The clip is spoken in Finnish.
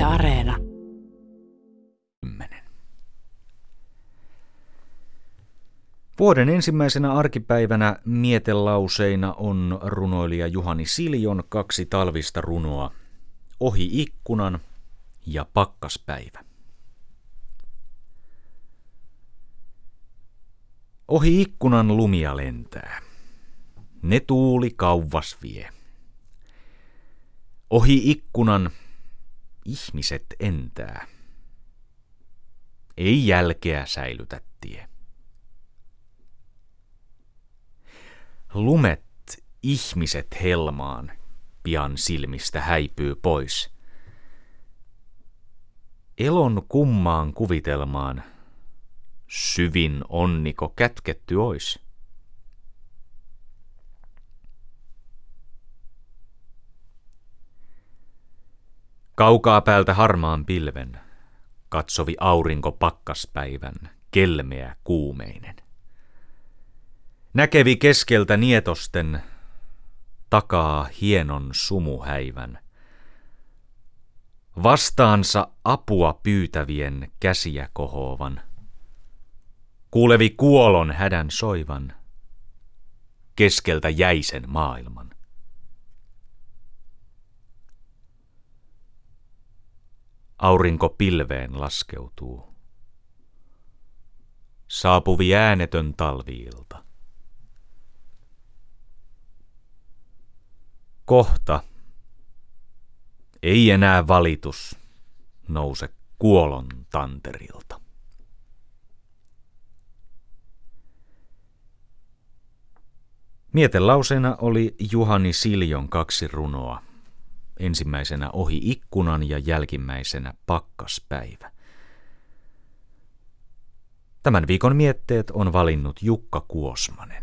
Yle Areena. Vuoden ensimmäisenä arkipäivänä mietelauseina on runoilija Juhani Siljon kaksi talvista runoa. Ohi ikkunan ja pakkaspäivä. Ohi ikkunan lumia lentää. Ne tuuli kauvas vie. Ohi ikkunan ihmiset entää. Ei jälkeä säilytä tie. Lumet ihmiset helmaan pian silmistä häipyy pois. Elon kummaan kuvitelmaan syvin onniko kätketty ois. Kaukaa päältä harmaan pilven katsovi aurinko pakkaspäivän, kelmeä kuumeinen. Näkevi keskeltä nietosten takaa hienon sumuhäivän. Vastaansa apua pyytävien käsiä kohovan. Kuulevi kuolon hädän soivan keskeltä jäisen maailman. Aurinko pilveen laskeutuu. Saapuvi äänetön talviilta. Kohta ei enää valitus nouse kuolon tanterilta. Mietelauseena oli Juhani Siljon kaksi runoa. Ensimmäisenä ohi ikkunan ja jälkimmäisenä pakkaspäivä. Tämän viikon mietteet on valinnut Jukka Kuosmanen.